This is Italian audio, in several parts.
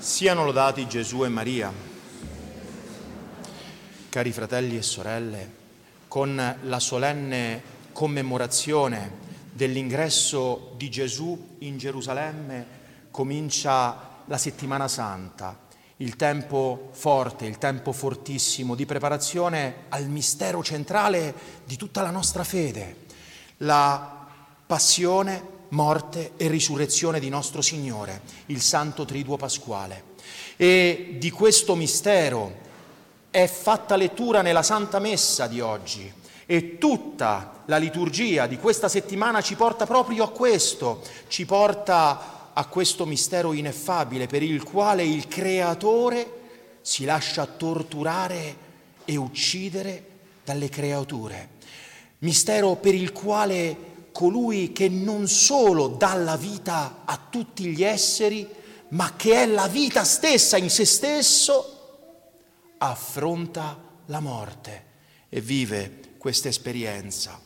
Siano lodati Gesù e Maria. Cari fratelli e sorelle, con la solenne commemorazione dell'ingresso di Gesù in Gerusalemme comincia la settimana santa, il tempo forte, il tempo fortissimo di preparazione al mistero centrale di tutta la nostra fede, la passione, morte e risurrezione di nostro Signore, il Santo Triduo Pasquale. E di questo mistero è fatta lettura nella Santa Messa di oggi e tutta la liturgia di questa settimana ci porta proprio a questo, ci porta a questo mistero ineffabile per il quale il Creatore si lascia torturare e uccidere dalle creature. Mistero per il quale colui che non solo dà la vita a tutti gli esseri, ma che è la vita stessa in se stesso, affronta la morte e vive questa esperienza.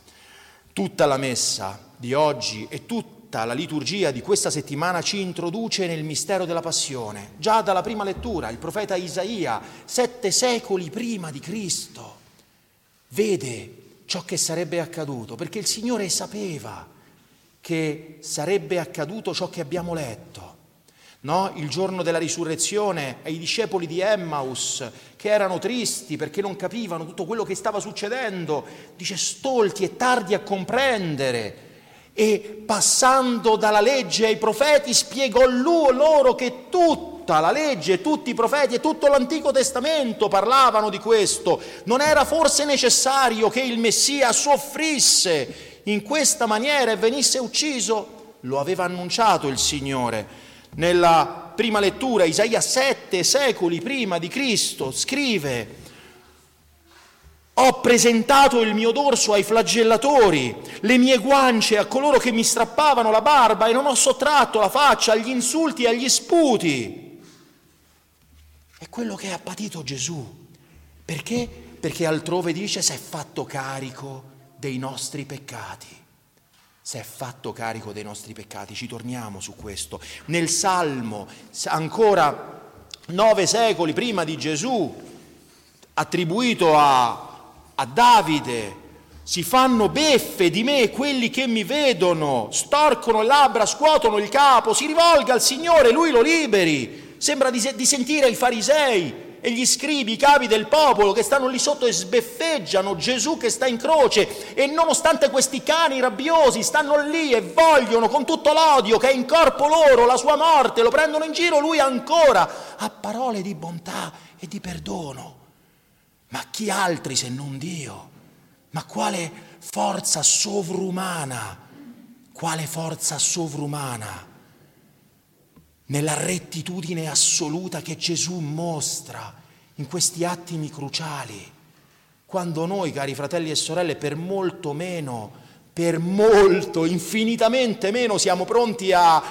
Tutta la messa di oggi e tutta la liturgia di questa settimana ci introduce nel mistero della passione. Già dalla prima lettura il profeta Isaia, sette secoli prima di Cristo, vede ciò che sarebbe accaduto, perché il Signore sapeva che sarebbe accaduto ciò che abbiamo letto. No? Il giorno della risurrezione ai discepoli di Emmaus che erano tristi perché non capivano tutto quello che stava succedendo, dice stolti e tardi a comprendere. E passando dalla legge ai profeti spiegò loro che tutta la legge, tutti i profeti e tutto l'Antico Testamento parlavano di questo. Non era forse necessario che il Messia soffrisse in questa maniera e venisse ucciso? Lo aveva annunciato il Signore. Nella prima lettura, Isaia sette secoli prima di Cristo, scrive ho presentato il mio dorso ai flagellatori, le mie guance a coloro che mi strappavano la barba e non ho sottratto la faccia agli insulti e agli sputi. È quello che ha patito Gesù. Perché? Perché altrove dice si è fatto carico dei nostri peccati. Si è fatto carico dei nostri peccati, ci torniamo su questo. Nel Salmo, ancora nove secoli prima di Gesù, attribuito a, a Davide, si fanno beffe di me quelli che mi vedono, storcono le labbra, scuotono il capo, si rivolga al Signore, Lui lo liberi. Sembra di, di sentire i farisei e gli scribi, i capi del popolo che stanno lì sotto e sbeffeggiano Gesù che sta in croce e nonostante questi cani rabbiosi stanno lì e vogliono con tutto l'odio che è in corpo loro la sua morte, lo prendono in giro, lui ancora ha parole di bontà e di perdono. Ma chi altri se non Dio? Ma quale forza sovrumana? Quale forza sovrumana? nella rettitudine assoluta che Gesù mostra in questi attimi cruciali, quando noi, cari fratelli e sorelle, per molto meno, per molto, infinitamente meno, siamo pronti a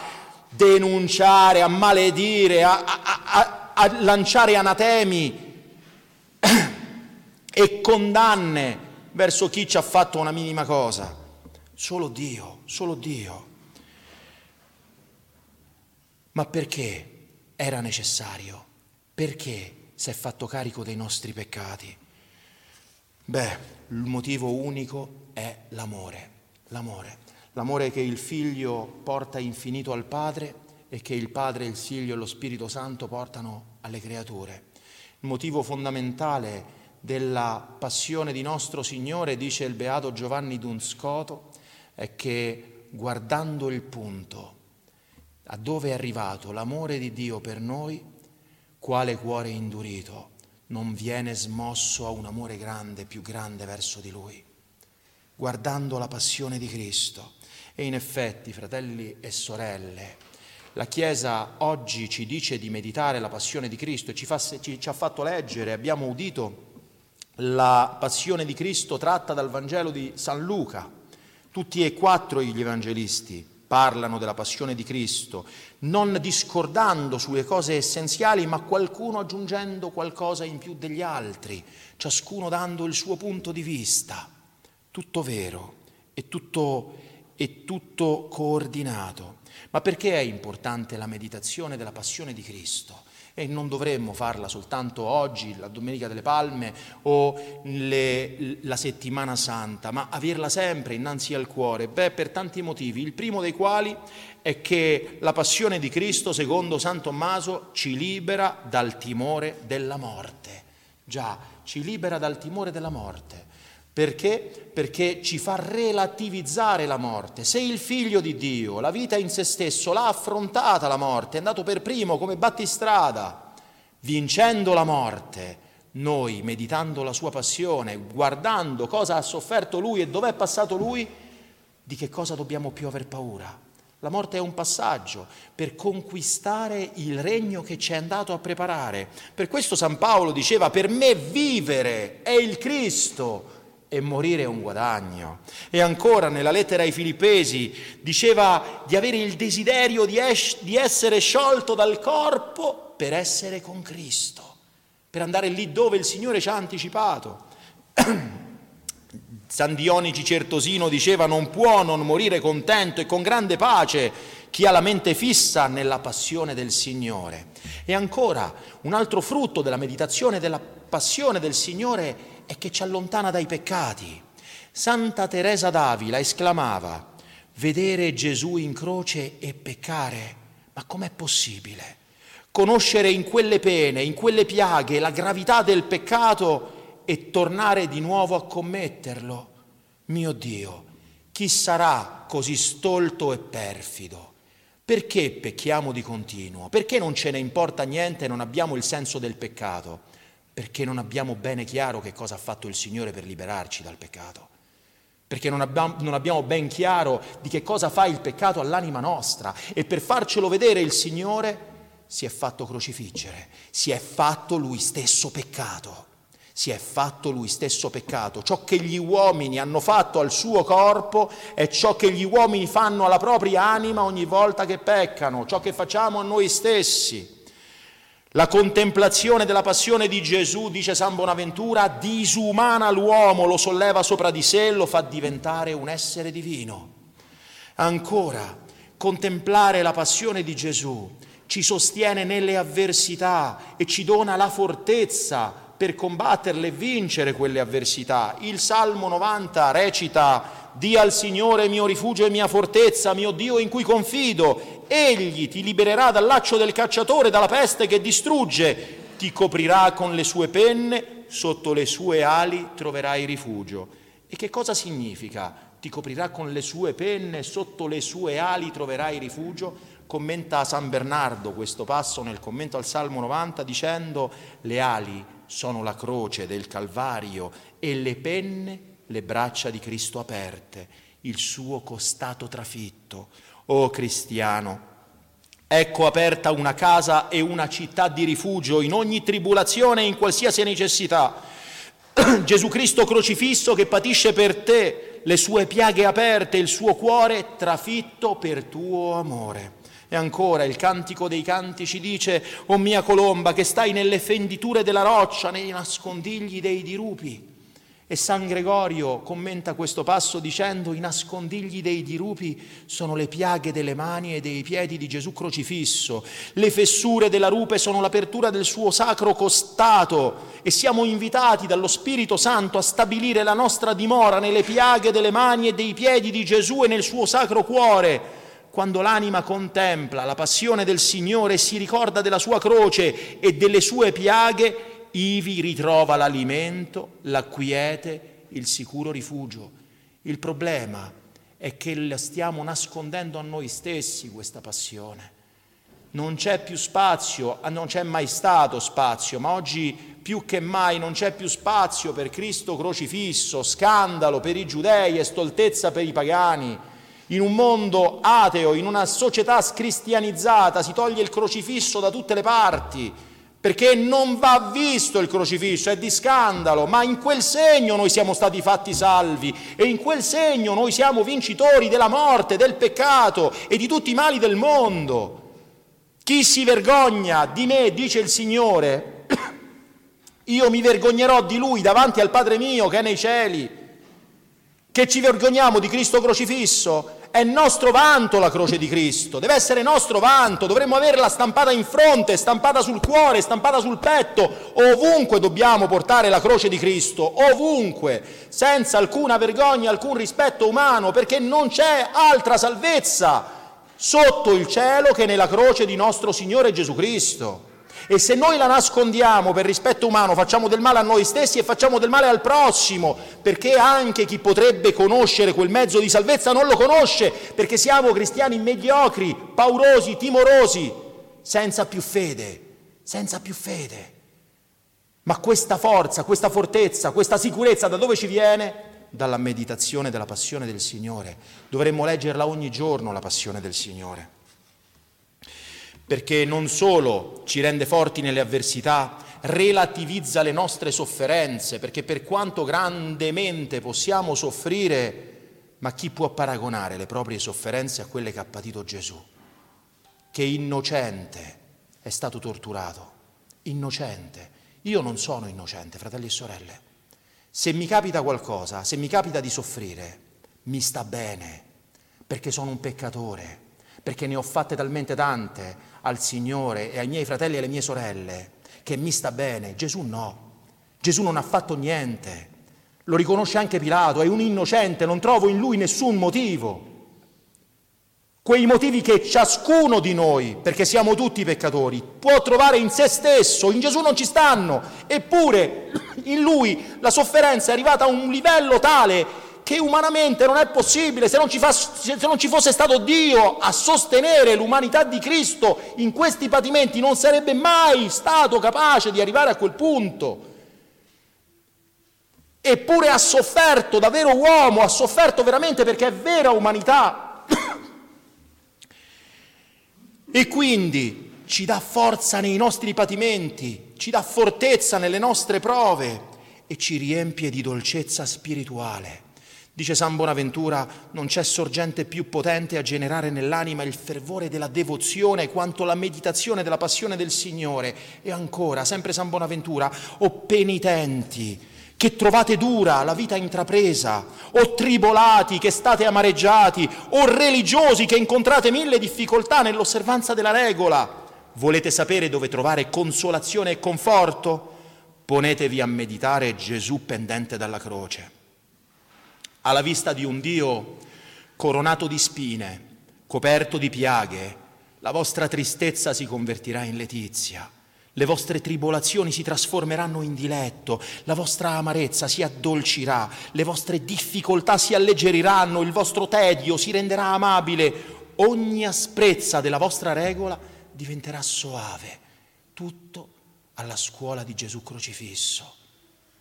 denunciare, a maledire, a, a, a, a lanciare anatemi e condanne verso chi ci ha fatto una minima cosa. Solo Dio, solo Dio. Ma perché era necessario? Perché si è fatto carico dei nostri peccati? Beh, il motivo unico è l'amore, l'amore, l'amore che il figlio porta infinito al Padre e che il Padre, il Figlio e lo Spirito Santo portano alle creature. Il motivo fondamentale della passione di nostro Signore, dice il beato Giovanni Dunscoto, è che guardando il punto, a dove è arrivato l'amore di Dio per noi, quale cuore indurito non viene smosso a un amore grande, più grande verso di Lui, guardando la passione di Cristo. E in effetti, fratelli e sorelle, la Chiesa oggi ci dice di meditare la passione di Cristo e ci, fa, ci, ci ha fatto leggere, abbiamo udito la passione di Cristo tratta dal Vangelo di San Luca, tutti e quattro gli evangelisti parlano della passione di Cristo, non discordando sulle cose essenziali, ma qualcuno aggiungendo qualcosa in più degli altri, ciascuno dando il suo punto di vista. Tutto vero e tutto, tutto coordinato. Ma perché è importante la meditazione della passione di Cristo? E non dovremmo farla soltanto oggi, la Domenica delle Palme o le, la Settimana Santa, ma averla sempre innanzi al cuore. Beh, per tanti motivi. Il primo dei quali è che la passione di Cristo, secondo San Tommaso, ci libera dal timore della morte. Già, ci libera dal timore della morte. Perché? Perché ci fa relativizzare la morte. Se il figlio di Dio, la vita in se stesso, l'ha affrontata la morte, è andato per primo come battistrada, vincendo la morte, noi, meditando la sua passione, guardando cosa ha sofferto lui e dov'è passato lui, di che cosa dobbiamo più aver paura? La morte è un passaggio per conquistare il regno che ci è andato a preparare. Per questo San Paolo diceva, per me vivere è il Cristo e morire è un guadagno. E ancora nella lettera ai Filippesi diceva di avere il desiderio di, es- di essere sciolto dal corpo per essere con Cristo, per andare lì dove il Signore ci ha anticipato. San Dionigi Certosino diceva non può non morire contento e con grande pace chi ha la mente fissa nella passione del Signore. E ancora un altro frutto della meditazione della passione del Signore è che ci allontana dai peccati. Santa Teresa d'Avila esclamava, vedere Gesù in croce e peccare, ma com'è possibile? Conoscere in quelle pene, in quelle piaghe la gravità del peccato e tornare di nuovo a commetterlo? Mio Dio, chi sarà così stolto e perfido? Perché pecchiamo di continuo? Perché non ce ne importa niente e non abbiamo il senso del peccato? Perché non abbiamo bene chiaro che cosa ha fatto il Signore per liberarci dal peccato, perché non abbiamo, non abbiamo ben chiaro di che cosa fa il peccato all'anima nostra e per farcelo vedere il Signore si è fatto crocifiggere, si è fatto lui stesso peccato, si è fatto lui stesso peccato. Ciò che gli uomini hanno fatto al suo corpo è ciò che gli uomini fanno alla propria anima ogni volta che peccano, ciò che facciamo a noi stessi. La contemplazione della passione di Gesù, dice San Bonaventura, disumana l'uomo, lo solleva sopra di sé, lo fa diventare un essere divino. Ancora, contemplare la passione di Gesù ci sostiene nelle avversità e ci dona la fortezza per combatterle e vincere quelle avversità. Il Salmo 90 recita Dì al Signore mio rifugio e mia fortezza, mio Dio in cui confido. Egli ti libererà dal laccio del cacciatore, dalla peste che distrugge. Ti coprirà con le sue penne, sotto le sue ali troverai rifugio. E che cosa significa? Ti coprirà con le sue penne, sotto le sue ali troverai rifugio? Commenta San Bernardo questo passo nel commento al Salmo 90 dicendo le ali sono la croce del Calvario e le penne le braccia di Cristo aperte, il suo costato trafitto. O cristiano, ecco aperta una casa e una città di rifugio in ogni tribolazione e in qualsiasi necessità. Gesù Cristo crocifisso che patisce per te le sue piaghe aperte, il suo cuore trafitto per tuo amore. E ancora il cantico dei canti ci dice, o mia colomba, che stai nelle fenditure della roccia, nei nascondigli dei dirupi. E San Gregorio commenta questo passo dicendo i nascondigli dei dirupi sono le piaghe delle mani e dei piedi di Gesù crocifisso, le fessure della rupe sono l'apertura del suo sacro costato e siamo invitati dallo Spirito Santo a stabilire la nostra dimora nelle piaghe delle mani e dei piedi di Gesù e nel suo sacro cuore. Quando l'anima contempla la passione del Signore e si ricorda della sua croce e delle sue piaghe, ivi ritrova l'alimento, la quiete, il sicuro rifugio. Il problema è che la stiamo nascondendo a noi stessi questa passione. Non c'è più spazio, ah, non c'è mai stato spazio, ma oggi più che mai non c'è più spazio per Cristo crocifisso, scandalo per i giudei e stoltezza per i pagani. In un mondo ateo, in una società scristianizzata, si toglie il crocifisso da tutte le parti perché non va visto il crocifisso, è di scandalo, ma in quel segno noi siamo stati fatti salvi e in quel segno noi siamo vincitori della morte, del peccato e di tutti i mali del mondo. Chi si vergogna di me, dice il Signore, io mi vergognerò di lui davanti al Padre mio che è nei cieli. Che ci vergogniamo di Cristo crocifisso? È nostro vanto la croce di Cristo, deve essere nostro vanto, dovremmo averla stampata in fronte, stampata sul cuore, stampata sul petto, ovunque dobbiamo portare la croce di Cristo, ovunque, senza alcuna vergogna, alcun rispetto umano, perché non c'è altra salvezza sotto il cielo che nella croce di nostro Signore Gesù Cristo. E se noi la nascondiamo per rispetto umano, facciamo del male a noi stessi e facciamo del male al prossimo, perché anche chi potrebbe conoscere quel mezzo di salvezza non lo conosce, perché siamo cristiani mediocri, paurosi, timorosi, senza più fede, senza più fede. Ma questa forza, questa fortezza, questa sicurezza da dove ci viene? Dalla meditazione della passione del Signore. Dovremmo leggerla ogni giorno, la passione del Signore perché non solo ci rende forti nelle avversità, relativizza le nostre sofferenze, perché per quanto grandemente possiamo soffrire, ma chi può paragonare le proprie sofferenze a quelle che ha patito Gesù, che innocente è stato torturato, innocente. Io non sono innocente, fratelli e sorelle. Se mi capita qualcosa, se mi capita di soffrire, mi sta bene, perché sono un peccatore, perché ne ho fatte talmente tante, al Signore e ai miei fratelli e alle mie sorelle che mi sta bene. Gesù no. Gesù non ha fatto niente. Lo riconosce anche Pilato, è un innocente, non trovo in lui nessun motivo. Quei motivi che ciascuno di noi, perché siamo tutti peccatori, può trovare in se stesso, in Gesù non ci stanno, eppure in lui la sofferenza è arrivata a un livello tale che umanamente non è possibile, se non, fa, se non, ci fosse stato Dio a sostenere l'umanità di Cristo in questi patimenti, non sarebbe mai stato capace di arrivare a quel punto. Eppure ha sofferto, da vero uomo, ha sofferto veramente perché è vera umanità. e quindi ci dà forza nei nostri patimenti, ci dà fortezza nelle nostre prove e ci riempie di dolcezza spirituale. Dice San Bonaventura, non c'è sorgente più potente a generare nell'anima il fervore della devozione quanto la meditazione della passione del Signore. E ancora, sempre San Bonaventura, o penitenti che trovate dura la vita intrapresa, o tribolati che state amareggiati, o religiosi che incontrate mille difficoltà nell'osservanza della regola. Volete sapere dove trovare consolazione e conforto? Ponetevi a meditare Gesù pendente dalla croce alla vista di un Dio coronato di spine, coperto di piaghe, la vostra tristezza si convertirà in letizia, le vostre tribolazioni si trasformeranno in diletto, la vostra amarezza si addolcirà, le vostre difficoltà si alleggeriranno, il vostro tedio si renderà amabile, ogni asprezza della vostra regola diventerà soave, tutto alla scuola di Gesù crocifisso,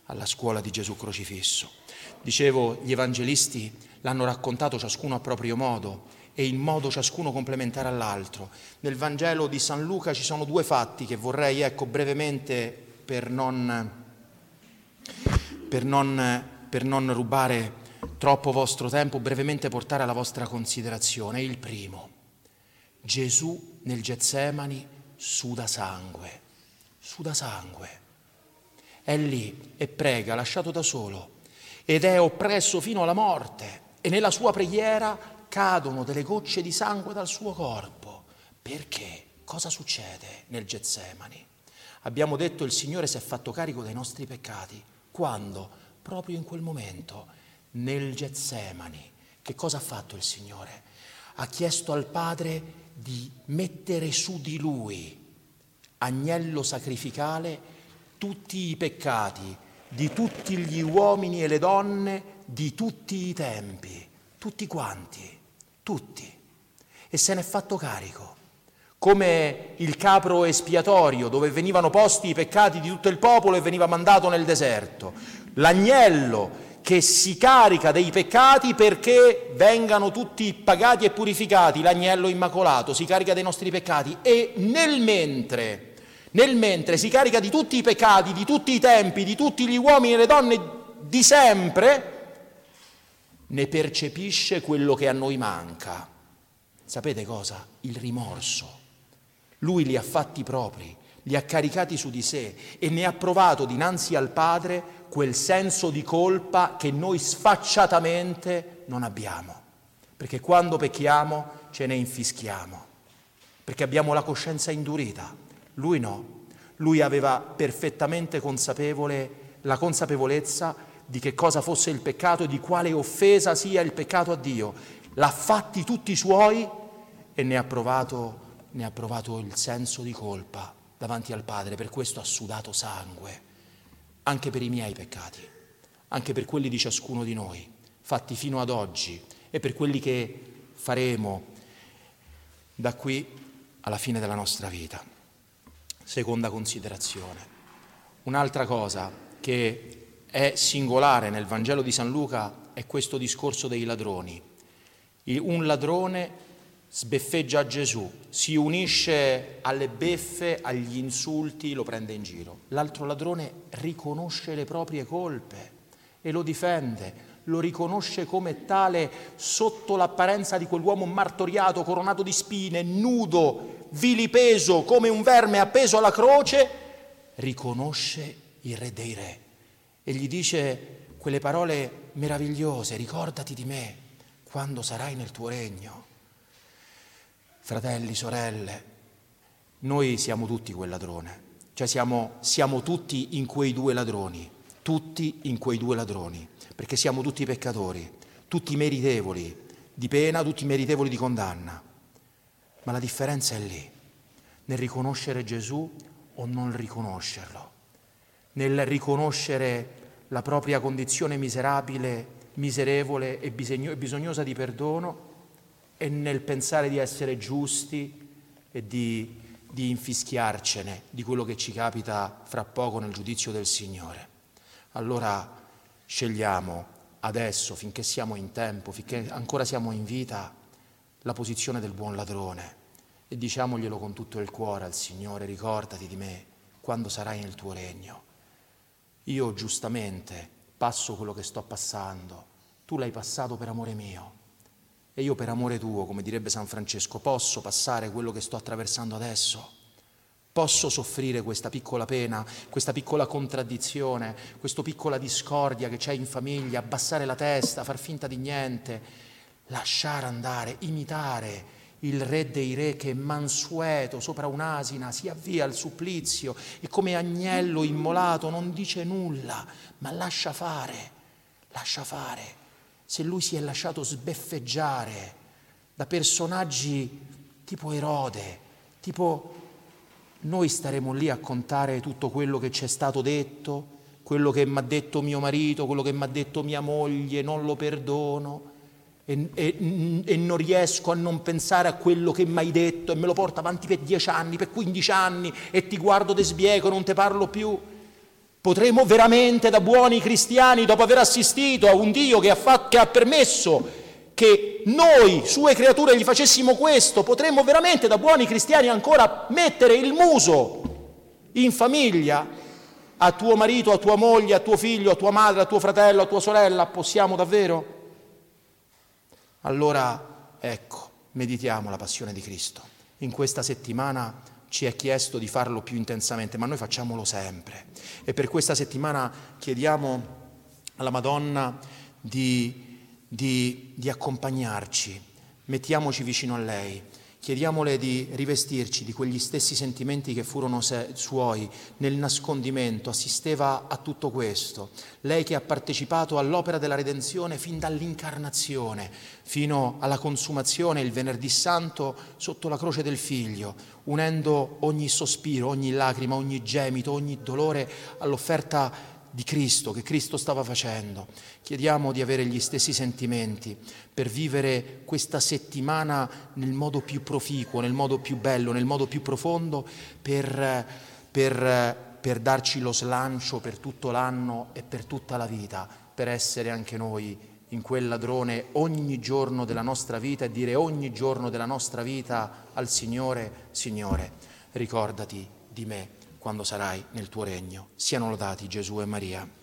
alla scuola di Gesù crocifisso. Dicevo, gli evangelisti l'hanno raccontato ciascuno a proprio modo e in modo ciascuno complementare all'altro. Nel Vangelo di San Luca ci sono due fatti che vorrei, ecco, brevemente, per non, per non, per non rubare troppo vostro tempo, brevemente portare alla vostra considerazione. Il primo, Gesù nel Getsemani suda sangue, suda sangue. È lì e prega, lasciato da solo ed è oppresso fino alla morte e nella sua preghiera cadono delle gocce di sangue dal suo corpo. Perché? Cosa succede nel Getsemani? Abbiamo detto il Signore si è fatto carico dei nostri peccati. Quando? Proprio in quel momento, nel Getsemani. Che cosa ha fatto il Signore? Ha chiesto al Padre di mettere su di lui, agnello sacrificale, tutti i peccati di tutti gli uomini e le donne di tutti i tempi, tutti quanti, tutti. E se n'è fatto carico, come il capro espiatorio dove venivano posti i peccati di tutto il popolo e veniva mandato nel deserto, l'agnello che si carica dei peccati perché vengano tutti pagati e purificati, l'agnello immacolato si carica dei nostri peccati e nel mentre nel mentre si carica di tutti i peccati, di tutti i tempi, di tutti gli uomini e le donne di sempre, ne percepisce quello che a noi manca. Sapete cosa? Il rimorso. Lui li ha fatti propri, li ha caricati su di sé e ne ha provato dinanzi al Padre quel senso di colpa che noi sfacciatamente non abbiamo perché quando pecchiamo ce ne infischiamo, perché abbiamo la coscienza indurita. Lui no, lui aveva perfettamente consapevole la consapevolezza di che cosa fosse il peccato e di quale offesa sia il peccato a Dio. L'ha fatti tutti i suoi e ne ha provato, ne ha provato il senso di colpa davanti al Padre, per questo ha sudato sangue, anche per i miei peccati, anche per quelli di ciascuno di noi, fatti fino ad oggi e per quelli che faremo da qui alla fine della nostra vita. Seconda considerazione. Un'altra cosa che è singolare nel Vangelo di San Luca è questo discorso dei ladroni. Un ladrone sbeffeggia Gesù, si unisce alle beffe, agli insulti, lo prende in giro. L'altro ladrone riconosce le proprie colpe e lo difende, lo riconosce come tale sotto l'apparenza di quell'uomo martoriato, coronato di spine, nudo, vilipeso, come un verme appeso alla croce, riconosce il Re dei Re e gli dice quelle parole meravigliose, ricordati di me quando sarai nel tuo regno. Fratelli, sorelle, noi siamo tutti quel ladrone, cioè siamo, siamo tutti in quei due ladroni, tutti in quei due ladroni, perché siamo tutti peccatori, tutti meritevoli di pena, tutti meritevoli di condanna. Ma la differenza è lì, nel riconoscere Gesù o non riconoscerlo, nel riconoscere la propria condizione miserabile, miserevole e bisognosa di perdono e nel pensare di essere giusti e di, di infischiarcene di quello che ci capita fra poco nel giudizio del Signore. Allora scegliamo adesso, finché siamo in tempo, finché ancora siamo in vita, la posizione del buon ladrone e diciamoglielo con tutto il cuore al Signore, ricordati di me quando sarai nel tuo regno. Io giustamente passo quello che sto passando, tu l'hai passato per amore mio e io per amore tuo, come direbbe San Francesco, posso passare quello che sto attraversando adesso? Posso soffrire questa piccola pena, questa piccola contraddizione, questa piccola discordia che c'è in famiglia, abbassare la testa, far finta di niente, lasciare andare, imitare il re dei re che mansueto sopra un'asina si avvia al supplizio e come agnello immolato non dice nulla, ma lascia fare, lascia fare. Se lui si è lasciato sbeffeggiare da personaggi tipo Erode, tipo noi staremo lì a contare tutto quello che ci è stato detto, quello che mi ha detto mio marito, quello che mi ha detto mia moglie, non lo perdono e, e, e, non riesco a non pensare a quello che mi hai detto e me lo porto avanti per dieci anni, per quindici anni e ti guardo de sbieco, non te parlo più. Potremo veramente da buoni cristiani, dopo aver assistito a un Dio che ha, fatto, che ha permesso che noi, sue creature, gli facessimo questo, potremmo veramente da buoni cristiani ancora mettere il muso in famiglia a tuo marito, a tua moglie, a tuo figlio, a tua madre, a tuo fratello, a tua sorella? Possiamo davvero? Allora, ecco, meditiamo la passione di Cristo. In questa settimana ci è chiesto di farlo più intensamente, ma noi facciamolo sempre. E per questa settimana chiediamo alla Madonna di, di, di accompagnarci, mettiamoci vicino a lei Chiediamole di rivestirci di quegli stessi sentimenti che furono se- suoi nel nascondimento, assisteva a tutto questo. Lei che ha partecipato all'opera della redenzione fin dall'incarnazione, fino alla consumazione il venerdì santo sotto la croce del Figlio, unendo ogni sospiro, ogni lacrima, ogni gemito, ogni dolore all'offerta di Cristo, che Cristo stava facendo. Chiediamo di avere gli stessi sentimenti per vivere questa settimana nel modo più proficuo, nel modo più bello, nel modo più profondo, per, per, per darci lo slancio per tutto l'anno e per tutta la vita, per essere anche noi in quel ladrone ogni giorno della nostra vita e dire ogni giorno della nostra vita al Signore, Signore, ricordati di me quando sarai nel tuo regno. Siano lodati Gesù e Maria.